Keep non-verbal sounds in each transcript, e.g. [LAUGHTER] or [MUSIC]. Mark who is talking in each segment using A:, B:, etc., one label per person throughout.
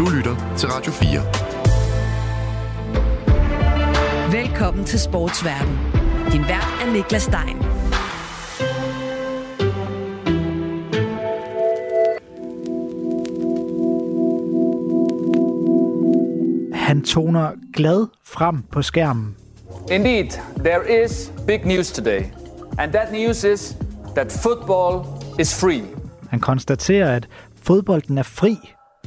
A: Du lytter til Radio
B: 4. Velkommen til Sportsverden. Din vært er Niklas Stein.
C: Han toner glad frem på skærmen.
D: Indeed, there is big news today. And that news is that football is free.
C: Han konstaterer, at fodbolden er fri.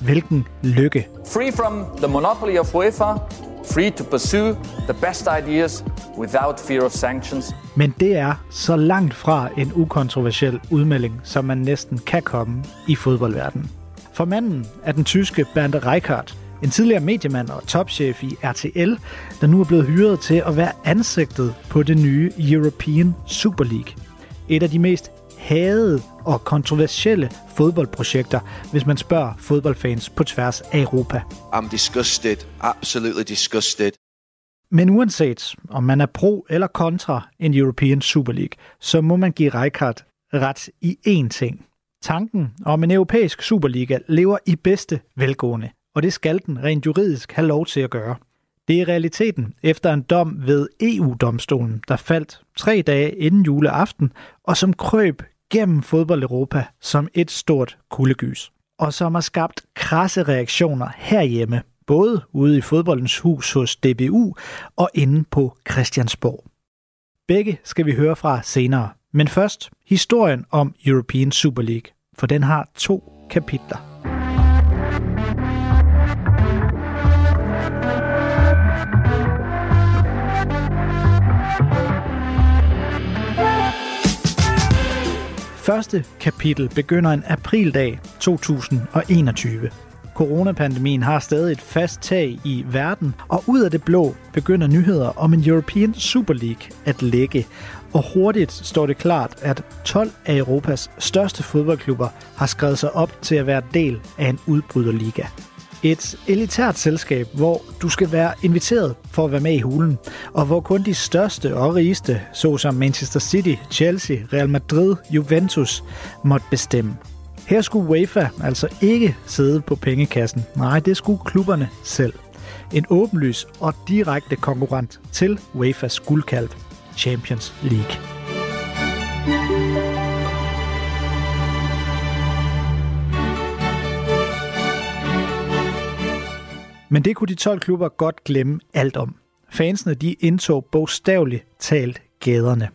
C: Hvilken lykke.
D: Free from the monopoly of UEFA, free to pursue the best ideas without fear of sanctions.
C: Men det er så langt fra en ukontroversiel udmelding, som man næsten kan komme i fodboldverdenen. For manden er den tyske Bernd Reichardt, en tidligere mediemand og topchef i RTL, der nu er blevet hyret til at være ansigtet på det nye European Super League. Et af de mest hadede og kontroversielle fodboldprojekter, hvis man spørger fodboldfans på tværs af Europa.
E: I'm disgusted, absolutely disgusted.
C: Men uanset om man er pro eller kontra en European Super League, så må man give Rijkaard ret i én ting. Tanken om en europæisk Superliga lever i bedste velgående, og det skal den rent juridisk have lov til at gøre. Det er realiteten efter en dom ved EU-domstolen, der faldt tre dage inden juleaften, og som krøb igennem fodbold-Europa som et stort kuldegys. Og som har skabt krasse reaktioner herhjemme, både ude i fodboldens hus hos DBU og inde på Christiansborg. Begge skal vi høre fra senere, men først historien om European Super League, for den har to kapitler. Første kapitel begynder en aprildag 2021. Coronapandemien har stadig et fast tag i verden, og ud af det blå begynder nyheder om en European Super League at lægge. Og hurtigt står det klart, at 12 af Europas største fodboldklubber har skrevet sig op til at være del af en udbryderliga. Et elitært selskab, hvor du skal være inviteret for at være med i hulen, og hvor kun de største og rigeste, såsom Manchester City, Chelsea, Real Madrid, Juventus, måtte bestemme. Her skulle UEFA altså ikke sidde på pengekassen. Nej, det skulle klubberne selv. En åbenlys og direkte konkurrent til UEFA's guldkalv, Champions League. Men det kunne de 12 klubber godt glemme alt om. Fansene de indtog bogstaveligt talt gaderne.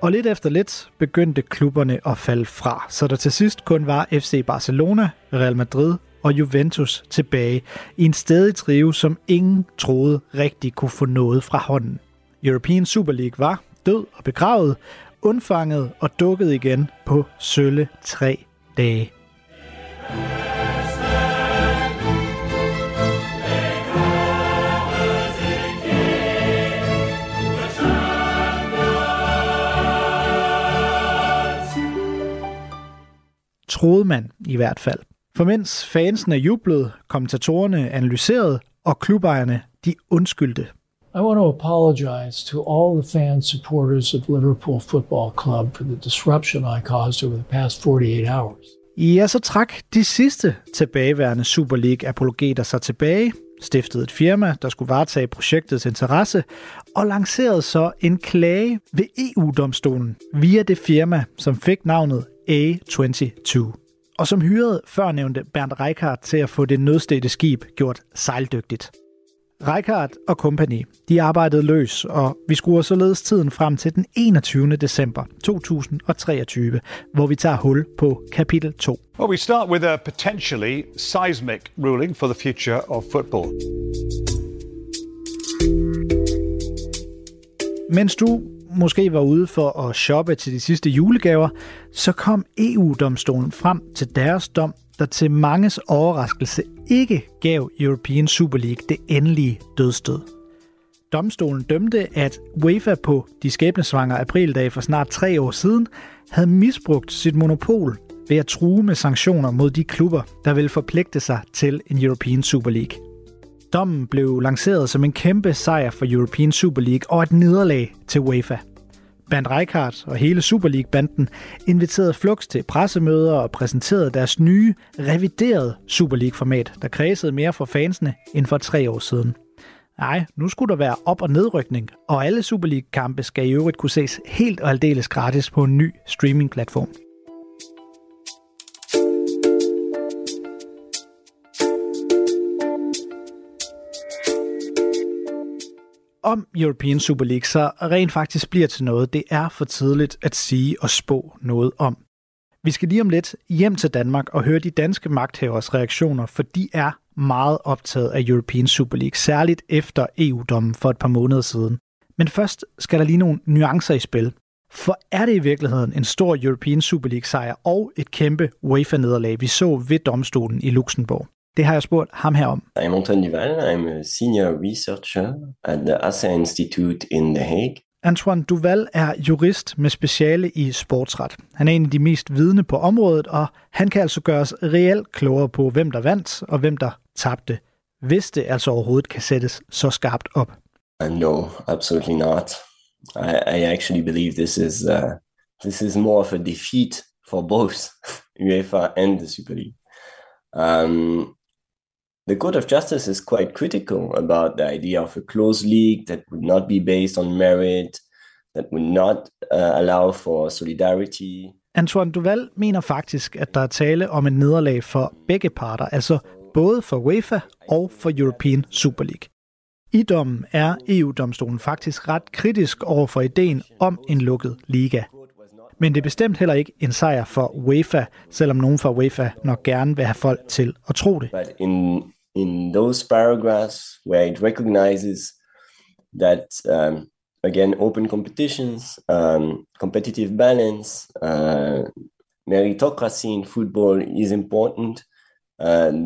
C: Og lidt efter lidt begyndte klubberne at falde fra, så der til sidst kun var FC Barcelona, Real Madrid og Juventus tilbage i en stedig trive, som ingen troede rigtig kunne få noget fra hånden. European Super League var død og begravet, undfanget og dukket igen på sølle tre dage. Troede man i hvert fald. For mens fansene jublede, kommentatorerne analyserede, og klubejerne de undskyldte
F: i want to apologize to all the fans, supporters of Liverpool Football Club for the disruption I caused over the past 48 hours.
C: Ja, så trak de sidste tilbageværende Super League-apologeter sig tilbage, stiftede et firma, der skulle varetage projektets interesse, og lancerede så en klage ved EU-domstolen via det firma, som fik navnet A22, og som hyrede førnævnte Bernd Reichardt til at få det nødstedte skib gjort sejldygtigt. Reichardt og company, de arbejdede løs, og vi skruer således tiden frem til den 21. december 2023, hvor vi tager hul på kapitel 2.
G: Well, we start with a potentially seismic ruling for the future of football.
C: Mens du måske var ude for at shoppe til de sidste julegaver, så kom EU-domstolen frem til deres dom, der til manges overraskelse ikke gav European Super League det endelige dødstød. Domstolen dømte, at UEFA på de skæbnesvangre aprildage for snart tre år siden havde misbrugt sit monopol ved at true med sanktioner mod de klubber, der ville forpligte sig til en European Super League. Dommen blev lanceret som en kæmpe sejr for European Super League og et nederlag til UEFA. Bernd Reichardt og hele Super League-banden inviterede Flux til pressemøder og præsenterede deres nye, reviderede Super League-format, der kredsede mere for fansene end for tre år siden. Nej, nu skulle der være op- og nedrykning, og alle Super League-kampe skal i øvrigt kunne ses helt og aldeles gratis på en ny streaming-platform. Om European Super League så rent faktisk bliver til noget, det er for tidligt at sige og spå noget om. Vi skal lige om lidt hjem til Danmark og høre de danske magthavers reaktioner, for de er meget optaget af European Super League, særligt efter EU-dommen for et par måneder siden. Men først skal der lige nogle nuancer i spil. For er det i virkeligheden en stor European Super League sejr og et kæmpe UEFA-nederlag, vi så ved domstolen i Luxembourg? Det har jeg spurgt ham her om.
A: I'm Antoine Duval. I'm a senior researcher at the Assa Institute in The Hague.
C: Antoine Duval er jurist med speciale i sportsret. Han er en af de mest vidne på området, og han kan altså gøre os reelt klogere på, hvem der vandt og hvem der tabte, hvis det altså overhovedet kan sættes så skarpt op.
A: No, absolutely not. I, I actually believe this is uh, this is more of a defeat for both [LAUGHS] UEFA and the Super League. Um, the Court of Justice is quite critical about the idea of a closed league that would not be based on merit, that would not uh, allow for solidarity.
C: Antoine Duval mener faktisk, at der er tale om en nederlag for begge parter, altså både for UEFA og for European Super League. I dommen er EU-domstolen faktisk ret kritisk over for ideen om en lukket liga. Men det er bestemt heller ikke en sejr for UEFA, selvom nogen fra UEFA nok gerne vil have folk til at tro det.
A: But in in those paragraphs where it recognizes that um, again open competitions um, competitive balance uh, meritocracy in football is important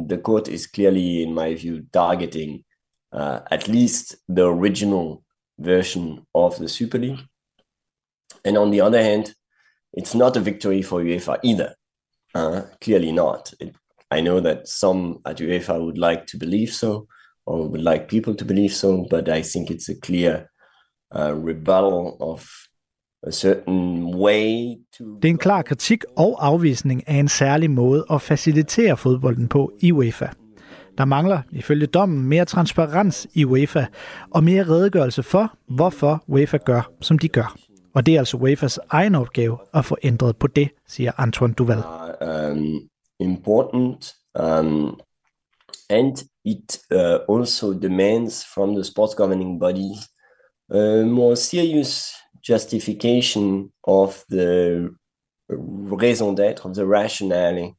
A: the court is clearly in my view targeting uh, at least the original version of the super league and on the other hand it's not a victory for uefa either uh, clearly not it I know that some at UEFA would like to believe so, or would like people to believe so, but I think it's a clear uh, rebuttal of a certain way to...
C: Det er en klar kritik og afvisning af en særlig måde at facilitere fodbolden på i UEFA. Der mangler ifølge dommen mere transparens i UEFA og mere redegørelse for, hvorfor UEFA gør, som de gør. Og det er altså UEFA's egen opgave at få ændret på det, siger Antoine Duval. Uh, um,
A: important um, and it uh, also demands from the sports governing bodies a more serious justification of the raison d'être, of the rationale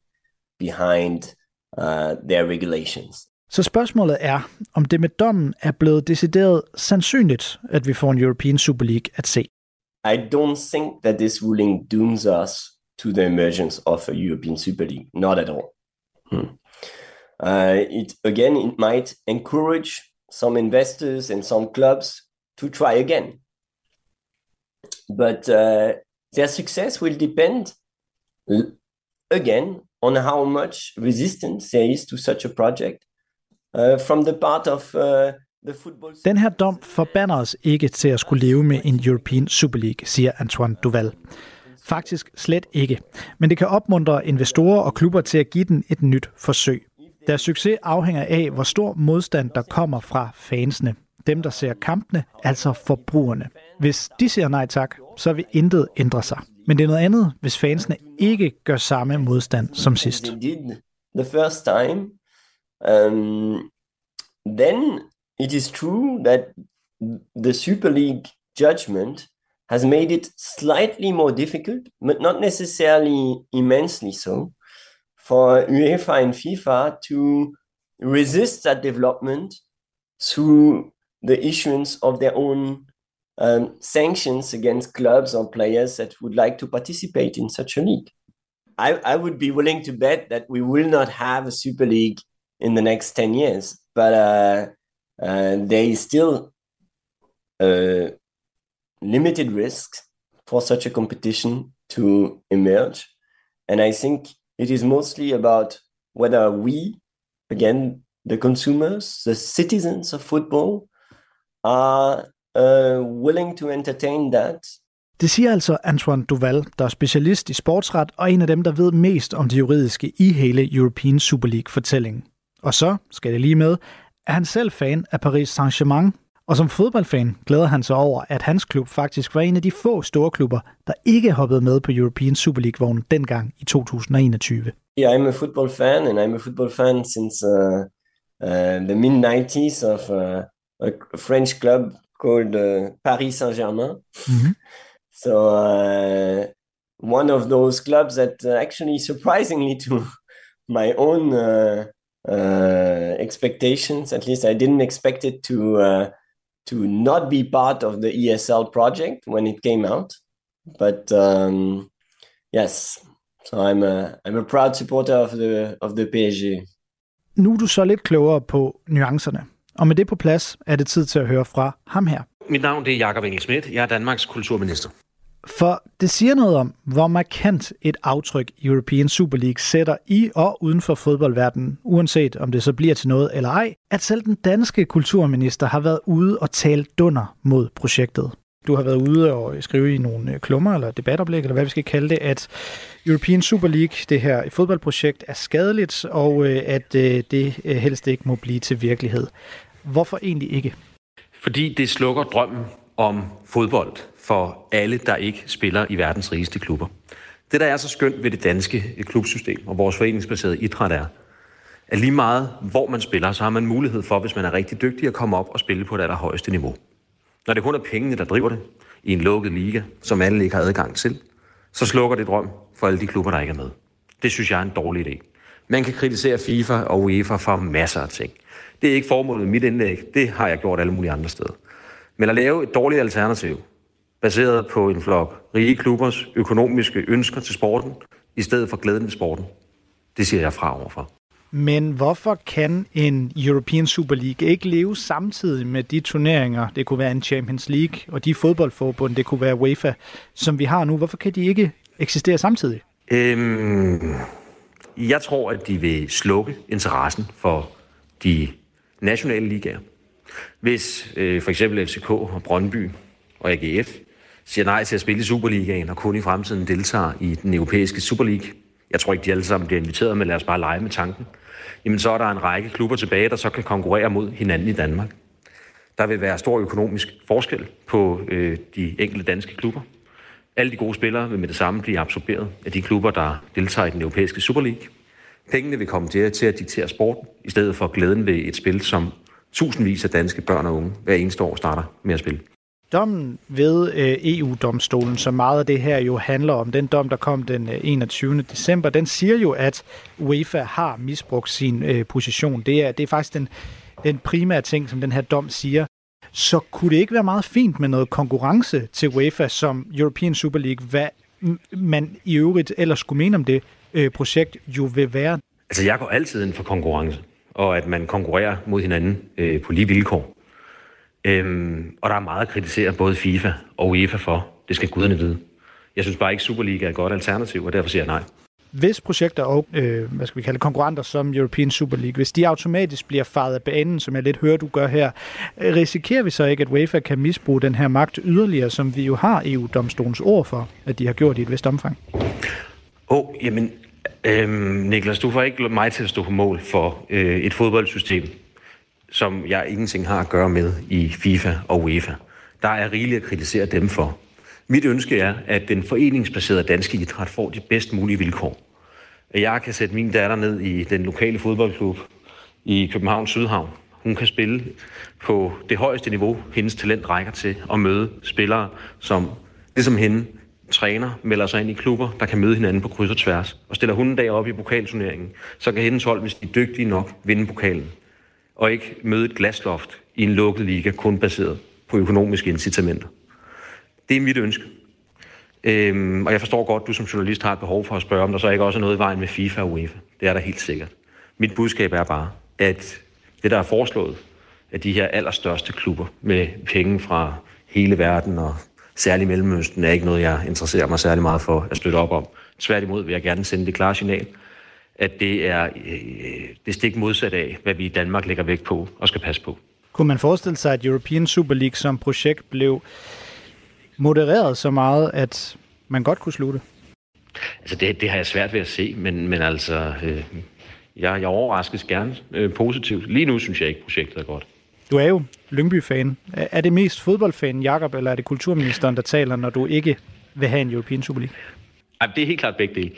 A: behind uh, their regulations.
C: Så spørgsmålet er, om det med dommen er blevet decideret sandsynligt, at vi får en European Super League at se.
A: I don't think that this ruling dooms us to the emergence of a European Super League. Not at all. Hmm. Uh, it again, it might encourage some investors and some clubs to try again. But uh, their success will depend again on how much resistance there is to such a project uh, from the part of uh,
C: Den her dom forbander os ikke til at skulle leve med en European Super League, siger Antoine Duval. Faktisk slet ikke. Men det kan opmuntre investorer og klubber til at give den et nyt forsøg. Deres succes afhænger af, hvor stor modstand der kommer fra fansene. Dem, der ser kampene, altså forbrugerne. Hvis de siger nej tak, så vil intet ændre sig. Men det er noget andet, hvis fansene ikke gør samme modstand som sidst.
A: The first time, um, then it is true that the Super League judgment has made it slightly more difficult, but not necessarily immensely so, for UEFA and FIFA to resist that development through the issuance of their own um, sanctions against clubs or players that would like to participate in such a league. I, I would be willing to bet that we will not have a Super League in the next 10 years, but uh, and there is still uh, limited risk for such a competition to emerge. And I think it is mostly about whether we, again, the consumers, the citizens of football, are uh, willing to entertain that
C: Det siger altså Antoine Duval, der er specialist i sportsret og en af dem, der ved mest om det juridiske i hele European Super League-fortællingen. Og så, skal det lige med, er han selv fan af Paris Saint-Germain, og som fodboldfan glæder han sig over, at hans klub faktisk var en af de få store klubber, der ikke hoppede med på European Super League-vognen dengang i 2021.
A: Yeah, I'm a football fan, and I'm a football fan since uh, uh, the mid 90s of uh, a French club called uh, Paris Saint Germain. Mm-hmm. [LAUGHS] So uh, one of those clubs that uh, actually, surprisingly to [LAUGHS] my own uh, uh, expectations, at least I didn't expect it to uh, to not be part of the ESL project when it came out. But um, yes, so I'm a I'm a proud supporter of the of the PSG.
C: Nu er du så lidt klogere på nuancerne. Og med det på plads er det tid til at høre fra ham her.
H: Mit navn det er Jakob Engel Schmidt. Jeg er Danmarks kulturminister.
C: For det siger noget om, hvor markant et aftryk European Super League sætter i og uden for fodboldverdenen, uanset om det så bliver til noget eller ej, at selv den danske kulturminister har været ude og tale dunder mod projektet. Du har været ude og skrive i nogle øh, klummer eller debatoplæg, eller hvad vi skal kalde det, at European Super League, det her fodboldprojekt, er skadeligt, og øh, at øh, det helst ikke må blive til virkelighed. Hvorfor egentlig ikke?
H: Fordi det slukker drømmen om fodbold for alle, der ikke spiller i verdens rigeste klubber. Det, der er så skønt ved det danske klubsystem og vores foreningsbaserede idræt er, at lige meget hvor man spiller, så har man mulighed for, hvis man er rigtig dygtig, at komme op og spille på det allerhøjeste niveau. Når det kun er pengene, der driver det, i en lukket liga, som alle ikke har adgang til, så slukker det drøm for alle de klubber, der ikke er med. Det synes jeg er en dårlig idé. Man kan kritisere FIFA og UEFA for masser af ting. Det er ikke formålet med mit indlæg. Det har jeg gjort alle mulige andre steder. Men at lave et dårligt alternativ, baseret på en flok rige klubbers økonomiske ønsker til sporten, i stedet for glæden ved sporten, det siger jeg fra overfor.
C: Men hvorfor kan en European Super League ikke leve samtidig med de turneringer, det kunne være en Champions League, og de fodboldforbund, det kunne være UEFA, som vi har nu? Hvorfor kan de ikke eksistere samtidig? Øhm,
H: jeg tror, at de vil slukke interessen for de nationale ligaer. Hvis øh, for eksempel FCK og Brøndby og AGF siger nej til at spille i Superligaen og kun i fremtiden deltager i den europæiske Superliga, jeg tror ikke, de alle sammen bliver inviteret, men lad os bare lege med tanken, jamen så er der en række klubber tilbage, der så kan konkurrere mod hinanden i Danmark. Der vil være stor økonomisk forskel på øh, de enkelte danske klubber. Alle de gode spillere vil med det samme blive absorberet af de klubber, der deltager i den europæiske Superliga. Pengene vil komme til, til at diktere sporten, i stedet for glæden ved et spil, som tusindvis af danske børn og unge hver eneste år starter med at spille.
C: Dommen ved øh, EU-domstolen, som meget af det her jo handler om, den dom, der kom den øh, 21. December, den siger jo, at UEFA har misbrugt sin øh, position. Det er, det er faktisk den, den primære ting, som den her dom siger. Så kunne det ikke være meget fint med noget konkurrence til UEFA som European Super League, hvad man i øvrigt ellers skulle mene om det øh, projekt jo vil være?
H: Altså, jeg går altid ind for konkurrence, og at man konkurrerer mod hinanden øh, på lige vilkår. Øhm, og der er meget at kritisere både FIFA og UEFA for. Det skal guderne vide. Jeg synes bare ikke, Superliga er et godt alternativ, og derfor siger jeg nej.
C: Hvis projekter og øh, hvad skal vi kalde konkurrenter som European Super League, hvis de automatisk bliver faret af banen, som jeg lidt hører, du gør her, risikerer vi så ikke, at UEFA kan misbruge den her magt yderligere, som vi jo har EU-domstolens ord for, at de har gjort i et vist omfang?
H: Åh, oh, jamen, øhm, Niklas, du får ikke mig til at stå på mål for øh, et fodboldsystem, som jeg ingenting har at gøre med i FIFA og UEFA. Der er rigeligt at kritisere dem for. Mit ønske er, at den foreningsbaserede danske idræt får de bedst mulige vilkår. Jeg kan sætte min datter ned i den lokale fodboldklub i København Sydhavn. Hun kan spille på det højeste niveau, hendes talent rækker til, at møde spillere, som ligesom hende træner, melder sig ind i klubber, der kan møde hinanden på kryds og tværs. Og stiller hun en dag op i pokalturneringen, så kan hendes hold, hvis de er dygtige nok, vinde pokalen og ikke møde et glasloft i en lukket liga, kun baseret på økonomiske incitamenter. Det er mit ønske. Øhm, og jeg forstår godt, at du som journalist har et behov for at spørge, om der så ikke også er noget i vejen med FIFA og UEFA. Det er der helt sikkert. Mit budskab er bare, at det, der er foreslået af de her allerstørste klubber med penge fra hele verden og særligt Mellemøsten, er ikke noget, jeg interesserer mig særlig meget for at støtte op om. Tværtimod vil jeg gerne sende det klare signal, at det er øh, det stik modsat af, hvad vi i Danmark lægger vægt på og skal passe på.
C: Kunne man forestille sig, at European Super League som projekt blev modereret så meget, at man godt kunne slutte?
H: Altså det, det har jeg svært ved at se, men, men altså, øh, jeg, jeg overraskes gerne øh, positivt. Lige nu synes jeg ikke, projektet er godt.
C: Du er jo Lyngby-fan. Er det mest fodboldfan, Jakob, eller er det kulturministeren, der taler, når du ikke vil have en European Super League?
H: Ej, det er helt klart begge dele.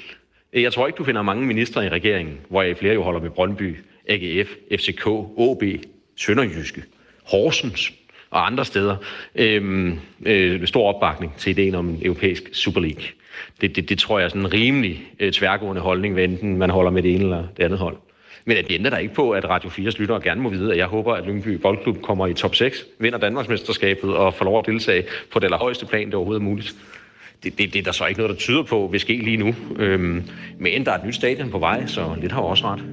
H: Øh, jeg tror ikke, du finder mange ministre i regeringen, hvor jeg flere jo holder med Brøndby, AGF, FCK, OB, Sønderjyske, Horsens og andre steder. Øhm, øh, stor opbakning til ideen om en europæisk Super League. Det, det, det tror jeg er sådan en rimelig øh, tværgående holdning, hvad enten man holder med det ene eller det andet hold. Men det ændrer der ikke på, at Radio 4's lyttere gerne må vide, at jeg håber, at Lyngby Boldklub kommer i top 6, vinder Danmarksmesterskabet og får lov at deltage på det allerhøjeste plan, det overhovedet er muligt. Det, det, det er der så ikke noget, der tyder på, vil ske lige nu. Øhm, men der er et nyt stadion på vej, så lidt har også ret.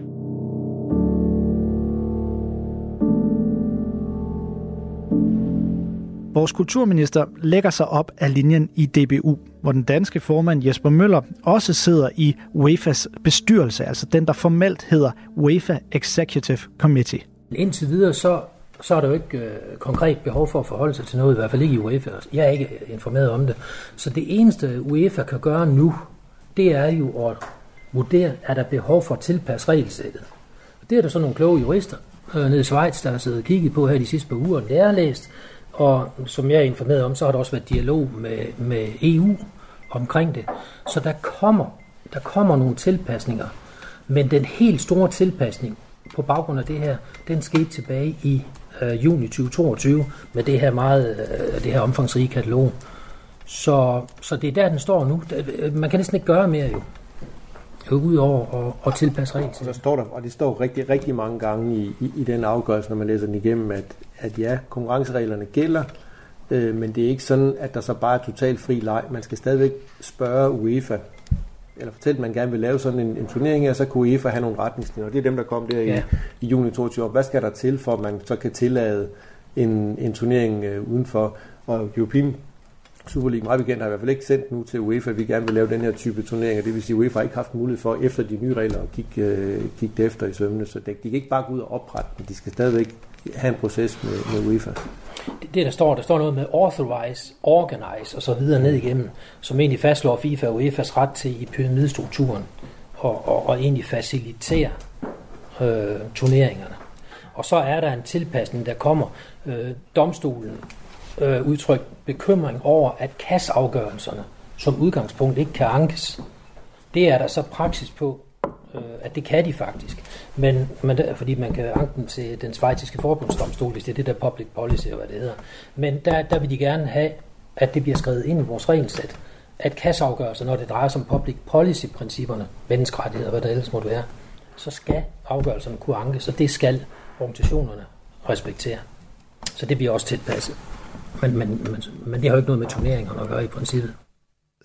C: Vores kulturminister lægger sig op af linjen i DBU, hvor den danske formand Jesper Møller også sidder i UEFA's bestyrelse, altså den, der formelt hedder UEFA Executive Committee.
I: Indtil videre så, så er der jo ikke øh, konkret behov for at forholde sig til noget, i hvert fald ikke i UEFA. Jeg er ikke informeret om det. Så det eneste UEFA kan gøre nu, det er jo at vurdere, er der behov for at tilpasse regelsættet. Det er der så nogle kloge jurister øh, nede i Schweiz, der har siddet og kigget på her de sidste par uger, det er læst. Og som jeg er informeret om, så har der også været dialog med, med EU omkring det. Så der kommer, der kommer nogle tilpasninger. Men den helt store tilpasning på baggrund af det her, den skete tilbage i øh, juni 2022 med det her meget øh, det her omfangsrige katalog. Så, så det er der, den står nu. Man kan næsten ikke gøre mere jo ud over at, at tilpasse regler.
J: Og, der står der, og det står rigtig, rigtig mange gange i, i, i den afgørelse, når man læser den igennem, at, at ja, konkurrencereglerne gælder, øh, men det er ikke sådan, at der så bare er totalt fri leg. Man skal stadigvæk spørge UEFA, eller fortælle, at man gerne vil lave sådan en, en turnering, og så kunne UEFA have nogle retningslinjer. Og det er dem, der kom der ja. i, i juni 22. Hvad skal der til, for at man så kan tillade en, en turnering øh, udenfor? Og European Super League, meget bekendt, har i hvert fald ikke sendt nu til UEFA, at vi gerne vil lave den her type turneringer. Det vil sige, at UEFA har ikke haft mulighed for, efter de nye regler, at kigge, øh, kigge efter i sømne. Så de, de kan ikke bare gå ud og oprette men De skal stadigvæk have en proces med, med UEFA.
I: Det, det, der står, der står noget med authorize, organize og så videre ned igennem, som egentlig fastslår FIFA og UEFA's ret til i pyramidestrukturen og, og, og egentlig facilitere øh, turneringerne. Og så er der en tilpasning, der kommer. Øh, domstolen øh, udtrykt bekymring over, at kasseafgørelserne som udgangspunkt ikke kan ankes. Det er der så praksis på, øh, at det kan de faktisk. Men, men der, fordi man kan anke dem til den svejtiske forbundsdomstol, hvis det er det der public policy, og hvad det hedder. Men der, der vil de gerne have, at det bliver skrevet ind i vores regelsæt, at kasseafgørelser, når det drejer sig om public policy-principperne, menneskerettigheder, hvad der ellers måtte være, så skal afgørelserne kunne anke, så det skal organisationerne respektere. Så det bliver også tilpasset. Men, men, men, men det har jo ikke noget med turneringerne at gøre i princippet.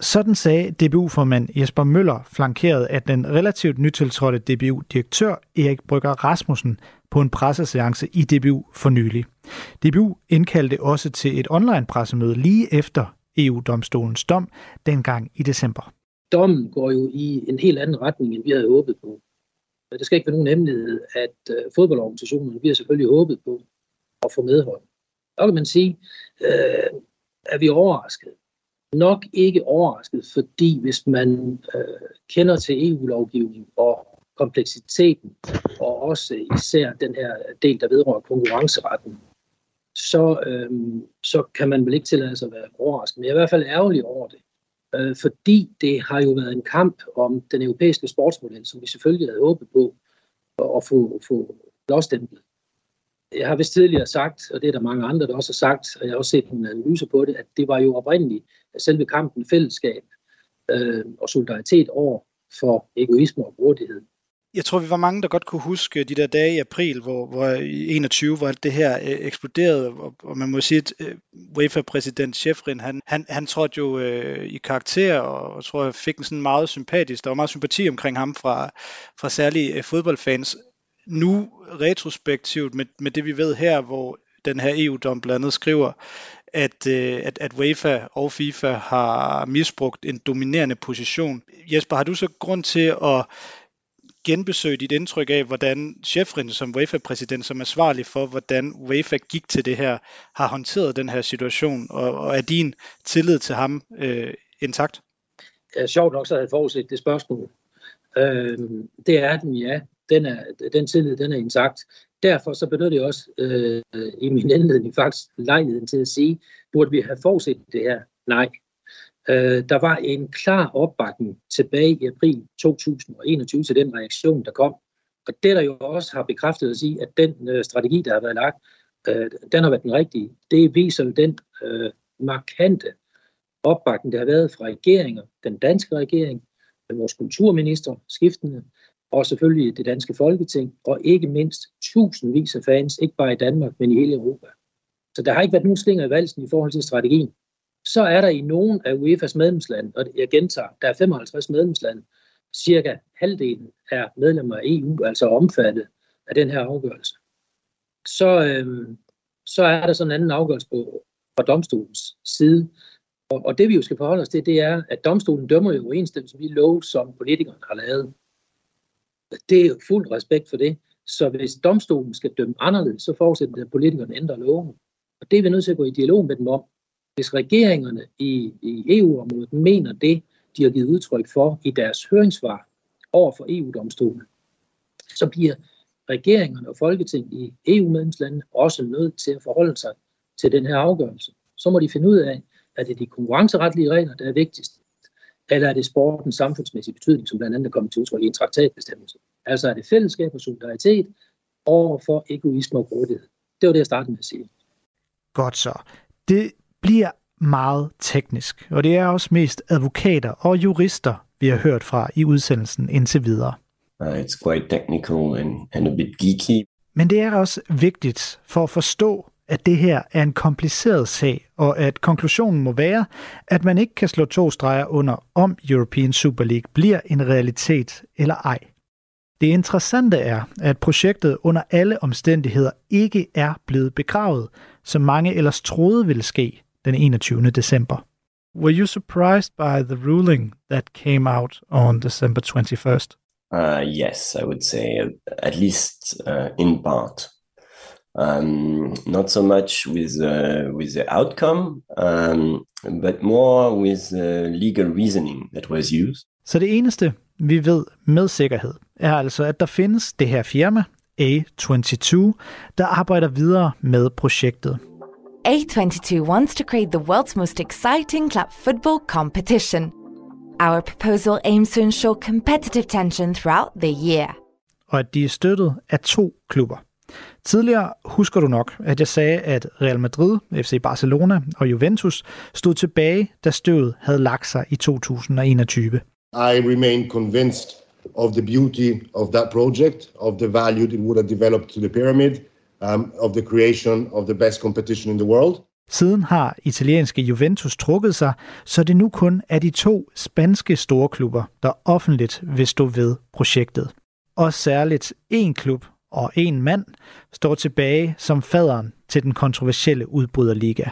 C: Sådan sagde DBU-formand Jesper Møller, flankeret af den relativt nytiltrådte DBU-direktør Erik Brygger Rasmussen på en presseseance i DBU for nylig. DBU indkaldte også til et online-pressemøde lige efter EU-domstolens dom dengang i december.
I: Dommen går jo i en helt anden retning, end vi havde håbet på. Det skal ikke være nogen hemmelighed, at fodboldorganisationen, fodboldorganisationerne vi har selvfølgelig håbet på at få medhold. Så kan man sige, øh, er vi overrasket? Nok ikke overrasket, fordi hvis man øh, kender til EU-lovgivning og kompleksiteten, og også især den her del, der vedrører konkurrenceretten, så, øh, så kan man vel ikke tillade sig at være overrasket. Men jeg er i hvert fald ærgerlig over det, øh, fordi det har jo været en kamp om den europæiske sportsmodel, som vi selvfølgelig havde håbet på at få, få blåstemplet jeg har vist tidligere sagt, og det er der mange andre, der også har sagt, og jeg har også set en analyse på det, at det var jo oprindeligt selve kampen fællesskab øh, og solidaritet over for egoisme og grådighed.
C: Jeg tror, vi var mange, der godt kunne huske de der dage i april, hvor, hvor i 21, hvor det her øh, eksploderede, og, og man må sige, at øh, UEFA-præsident Schäfrin, han, han, han trådte jo øh, i karakter, og jeg tror, jeg fik en sådan meget sympatisk, der var meget sympati omkring ham fra, fra særlige øh, fodboldfans nu retrospektivt med, med det vi ved her, hvor den her EU-dom blandt andet skriver, at, øh, at, at UEFA og FIFA har misbrugt en dominerende position. Jesper, har du så grund til at genbesøge dit indtryk af, hvordan Chefrin som UEFA-præsident, som er ansvarlig for, hvordan UEFA gik til det her, har håndteret den her situation, og, og er din tillid til ham øh, intakt?
I: Ja, sjovt nok, så havde jeg forudset det spørgsmål. Øh, det er den, ja. Den, er, den tillid, den er intakt. Derfor så benytter jeg også øh, i min indledning faktisk lejligheden til at sige, burde vi have forudset det her? Nej. Øh, der var en klar opbakning tilbage i april 2021 til den reaktion, der kom. Og det, der jo også har bekræftet os i, at den øh, strategi, der har været lagt, øh, den har været den rigtige. Det viser jo den øh, markante opbakning, der har været fra regeringer, den danske regering, vores kulturminister, skiftende, og selvfølgelig det danske folketing, og ikke mindst tusindvis af fans, ikke bare i Danmark, men i hele Europa. Så der har ikke været nogen slinger i valsen i forhold til strategien. Så er der i nogen af UEFA's medlemslande, og jeg gentager, der er 55 medlemslande, cirka halvdelen er medlemmer af EU, altså omfattet af den her afgørelse. Så, øhm, så er der sådan en anden afgørelse på, fra domstolens side. Og, og det vi jo skal forholde os til, det er, at domstolen dømmer jo overensstemmelse med de love, som politikerne har lavet. Det er fuld respekt for det. Så hvis domstolen skal dømme anderledes, så forudsætter det, at politikerne ændrer loven. Og det er vi nødt til at gå i dialog med dem om. Hvis regeringerne i, i EU-området mener det, de har givet udtryk for i deres høringssvar over for EU-domstolen, så bliver regeringerne og Folketing i EU-medlemslandene også nødt til at forholde sig til den her afgørelse. Så må de finde ud af, at det er de konkurrenceretlige regler, der er vigtigst, eller er det sportens samfundsmæssige betydning, som blandt andet er kommet til udtryk i en traktatbestemmelse. Altså er det fællesskab og solidaritet over for egoisme og grådighed. Det var det, jeg startede med at sige.
C: Godt så. Det bliver meget teknisk, og det er også mest advokater og jurister, vi har hørt fra i udsendelsen indtil videre.
A: Uh, it's quite technical and, and a bit geeky.
C: Men det er også vigtigt for at forstå, at det her er en kompliceret sag, og at konklusionen må være, at man ikke kan slå to streger under, om European Super League bliver en realitet eller ej. Det interessante er, at projektet under alle omstændigheder ikke er blevet begravet, som mange ellers troede ville ske den 21. december. Were you surprised by the ruling that came out on December 21st?
A: Uh, yes, I would say, at least uh, in part. Um, not so much with uh, with the outcome, um, but more with the legal reasoning that was used.
C: Så det eneste, vi ved med sikkerhed, er altså, at der findes det her firma, A22, der arbejder videre med projektet.
K: A22 wants to create the world's most exciting club football competition. Our proposal aims to ensure competitive tension throughout the year.
C: Og at de er støttet af to klubber. Tidligere husker du nok, at jeg sagde, at Real Madrid, FC Barcelona og Juventus stod tilbage, da støvet havde lagt sig i 2021.
L: I remain convinced of the beauty of that project, of the value it would have developed to the pyramid, um, of the creation of the best competition in the world.
C: Siden har italienske Juventus trukket sig, så det nu kun er de to spanske storklubber, der offentligt vil stå ved projektet. Og særligt én klub og én mand står tilbage som faderen til den kontroversielle udbryderliga.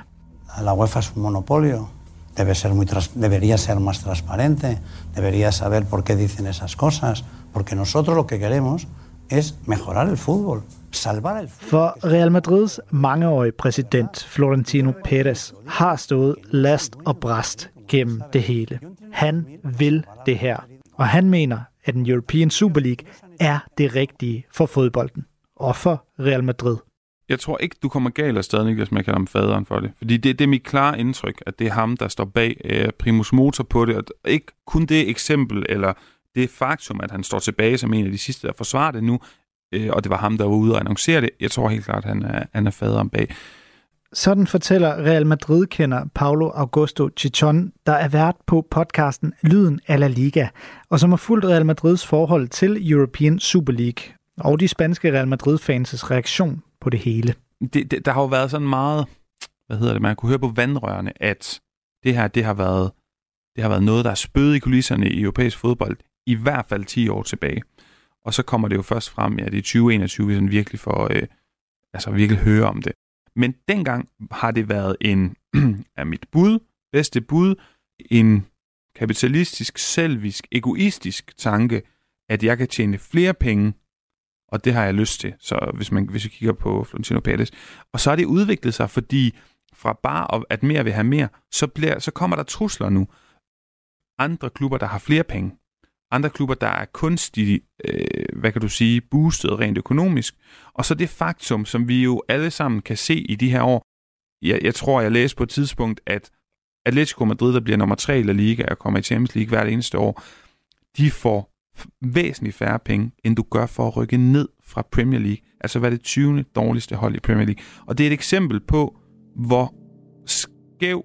M: La UEFA es un monopolio, debe ser muy debería ser más transparente, debería saber por qué dicen esas cosas, porque nosotros lo que queremos es mejorar el fútbol, salvar el fútbol.
C: For Real Madrids mangeårige præsident Florentino Pérez har stået last og bræst gennem det hele. Han vil det her, og han mener, at den European Super League er det rigtige for fodbolden og for Real Madrid.
N: Jeg tror ikke, du kommer galt af sted, hvis man kalder ham faderen for det. Fordi det, det er mit klare indtryk, at det er ham, der står bag øh, primus motor på det. Og ikke kun det eksempel, eller det faktum, at han står tilbage som en af de sidste, der forsvarer det nu, øh, og det var ham, der var ude og annoncere det. Jeg tror helt klart, at han er, han er faderen bag.
C: Sådan fortæller Real Madrid-kender Paulo Augusto Chichon, der er vært på podcasten Lyden af La Liga, og som har fulgt Real Madrids forhold til European Super League, og de spanske Real Madrid-fans' reaktion på det hele.
N: Det, det, der har jo været sådan meget, hvad hedder det, man kunne høre på vandrørene, at det her, det har været, det har været noget, der er spøget i kulisserne i europæisk fodbold, i hvert fald 10 år tilbage. Og så kommer det jo først frem, ja, det er 2021, vi sådan virkelig får, øh, altså virkelig høre om det. Men dengang har det været en, af [CLEARS THROAT] mit bud, bedste bud, en kapitalistisk, selvisk, egoistisk tanke, at jeg kan tjene flere penge, og det har jeg lyst til, så hvis, man, hvis vi kigger på Florentino Pérez. Og så har det udviklet sig, fordi fra bare at mere vil have mere, så, bliver, så kommer der trusler nu. Andre klubber, der har flere penge. Andre klubber, der er kunstigt, øh, hvad kan du sige, boostet rent økonomisk. Og så det faktum, som vi jo alle sammen kan se i de her år. Jeg, jeg tror, jeg læste på et tidspunkt, at Atletico Madrid, der bliver nummer 3 i La Liga og kommer i Champions League hvert eneste år, de får væsentligt færre penge, end du gør for at rykke ned fra Premier League. Altså hvad det 20. dårligste hold i Premier League. Og det er et eksempel på, hvor skæv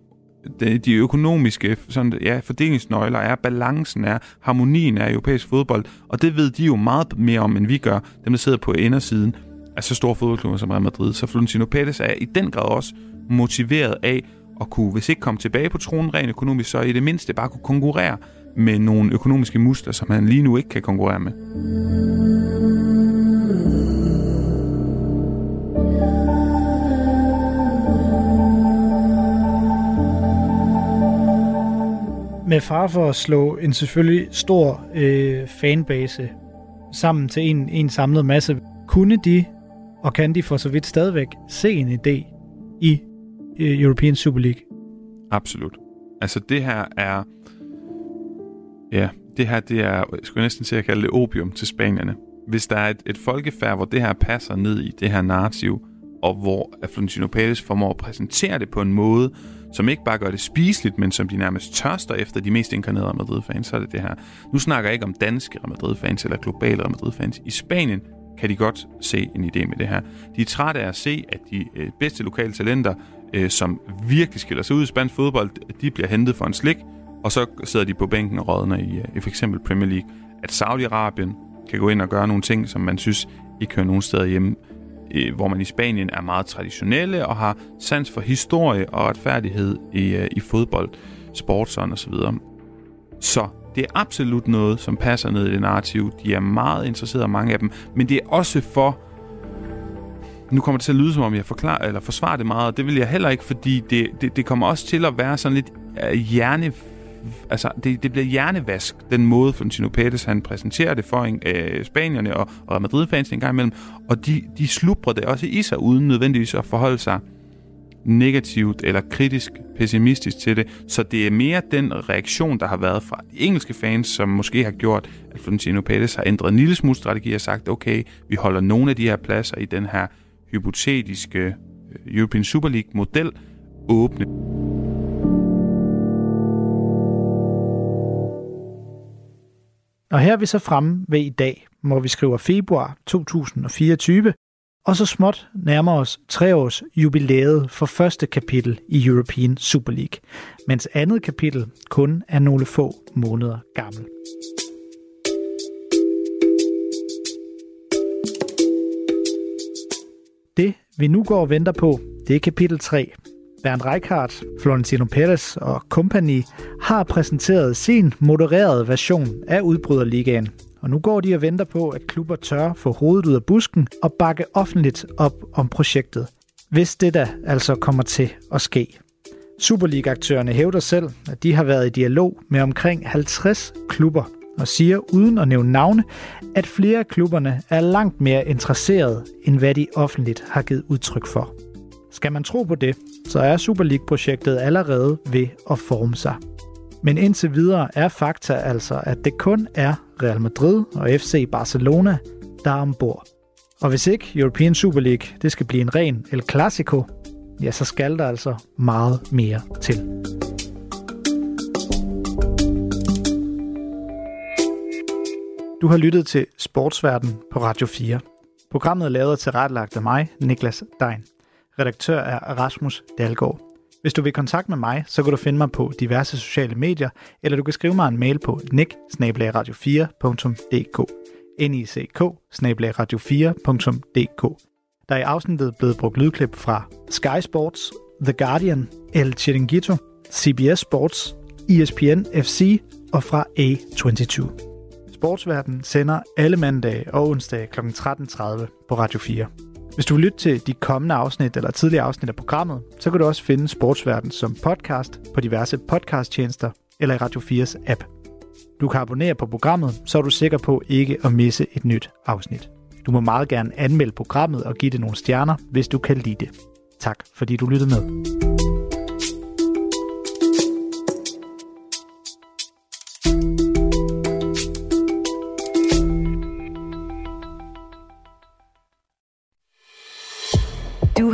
N: de, de økonomiske sådan, ja, fordelingsnøgler er, balancen er, harmonien er i europæisk fodbold, og det ved de jo meget mere om, end vi gør, dem der sidder på indersiden af så store fodboldklubber som Real Madrid. Så Florentino Pérez er i den grad også motiveret af at kunne, hvis ikke komme tilbage på tronen rent økonomisk, så i det mindste bare kunne konkurrere med nogle økonomiske muskler, som han lige nu ikke kan konkurrere med.
C: Med far for at slå en selvfølgelig stor øh, fanbase sammen til en, en samlet masse, kunne de, og kan de for så vidt stadigvæk, se en idé i øh, European Super League?
N: Absolut. Altså det her er, ja, det her det er, jeg skulle næsten til at kalde det opium til spanierne. Hvis der er et, et folkefærd, hvor det her passer ned i det her narrativ, og hvor Florentino Pérez formår at præsentere det på en måde, som ikke bare gør det spiseligt, men som de nærmest tørster efter de mest inkarnerede Madrid-fans, så er det det her. Nu snakker jeg ikke om danske Real Madrid-fans eller globale Real Madrid-fans. I Spanien kan de godt se en idé med det her. De er trætte af at se, at de øh, bedste lokale talenter, øh, som virkelig skiller sig ud i spansk fodbold, de bliver hentet for en slik, og så sidder de på bænken og rådner i, øh, i for eksempel Premier League. At Saudi-Arabien kan gå ind og gøre nogle ting, som man synes ikke hører nogen steder hjemme øh, hvor man i Spanien er meget traditionelle og har sans for historie og retfærdighed i, øh, i fodbold, sport sådan og så videre. Så det er absolut noget, som passer ned i det narrativ. De er meget interesserede, mange af dem, men det er også for nu kommer det til at lyde, som om jeg forklarer, eller forsvarer det meget, og det vil jeg heller ikke, fordi det, det, det kommer også til at være sådan lidt uh, hjerne altså, det, det bliver hjernevask, den måde, Florentino Pérez han præsenterer det for øh, spanierne og, og Madrid-fans en gang imellem, og de, de slubrer det også i sig, uden nødvendigvis at forholde sig negativt eller kritisk pessimistisk til det. Så det er mere den reaktion, der har været fra de engelske fans, som måske har gjort, at Florentino Pérez har ændret en lille smule strategi og sagt, okay, vi holder nogle af de her pladser i den her hypotetiske øh, European Super League-model åbne.
C: Og her er vi så fremme ved i dag, hvor vi skriver februar 2024, og så småt nærmer os tre års jubilæet for første kapitel i European Super League, mens andet kapitel kun er nogle få måneder gammel. Det, vi nu går og venter på, det er kapitel 3, Bernd Reichardt, Florentino Perez og company har præsenteret sin modererede version af udbryderligaen. Og nu går de og venter på, at klubber tør få hovedet ud af busken og bakke offentligt op om projektet. Hvis det da altså kommer til at ske. Superliga-aktørerne hævder selv, at de har været i dialog med omkring 50 klubber og siger uden at nævne navne, at flere af klubberne er langt mere interesserede, end hvad de offentligt har givet udtryk for. Skal man tro på det, så er Super League-projektet allerede ved at forme sig. Men indtil videre er fakta altså, at det kun er Real Madrid og FC Barcelona, der er ombord. Og hvis ikke European Super League det skal blive en ren El Clasico, ja, så skal der altså meget mere til. Du har lyttet til Sportsverden på Radio 4. Programmet er lavet og tilrettelagt af mig, Niklas Dein. Redaktør er Rasmus Dalgaard. Hvis du vil kontakte med mig, så kan du finde mig på diverse sociale medier, eller du kan skrive mig en mail på nick 4dk nick radio 4dk Der er i afsnittet blevet brugt lydklip fra Sky Sports, The Guardian, El Chiringuito, CBS Sports, ESPN FC og fra A22. Sportsverden sender alle mandage og onsdag kl. 13.30 på Radio 4. Hvis du vil lytte til de kommende afsnit eller tidligere afsnit af programmet, så kan du også finde Sportsverden som podcast på diverse podcasttjenester eller i Radio 4's app. Du kan abonnere på programmet, så er du sikker på ikke at misse et nyt afsnit. Du må meget gerne anmelde programmet og give det nogle stjerner, hvis du kan lide det. Tak fordi du lyttede med.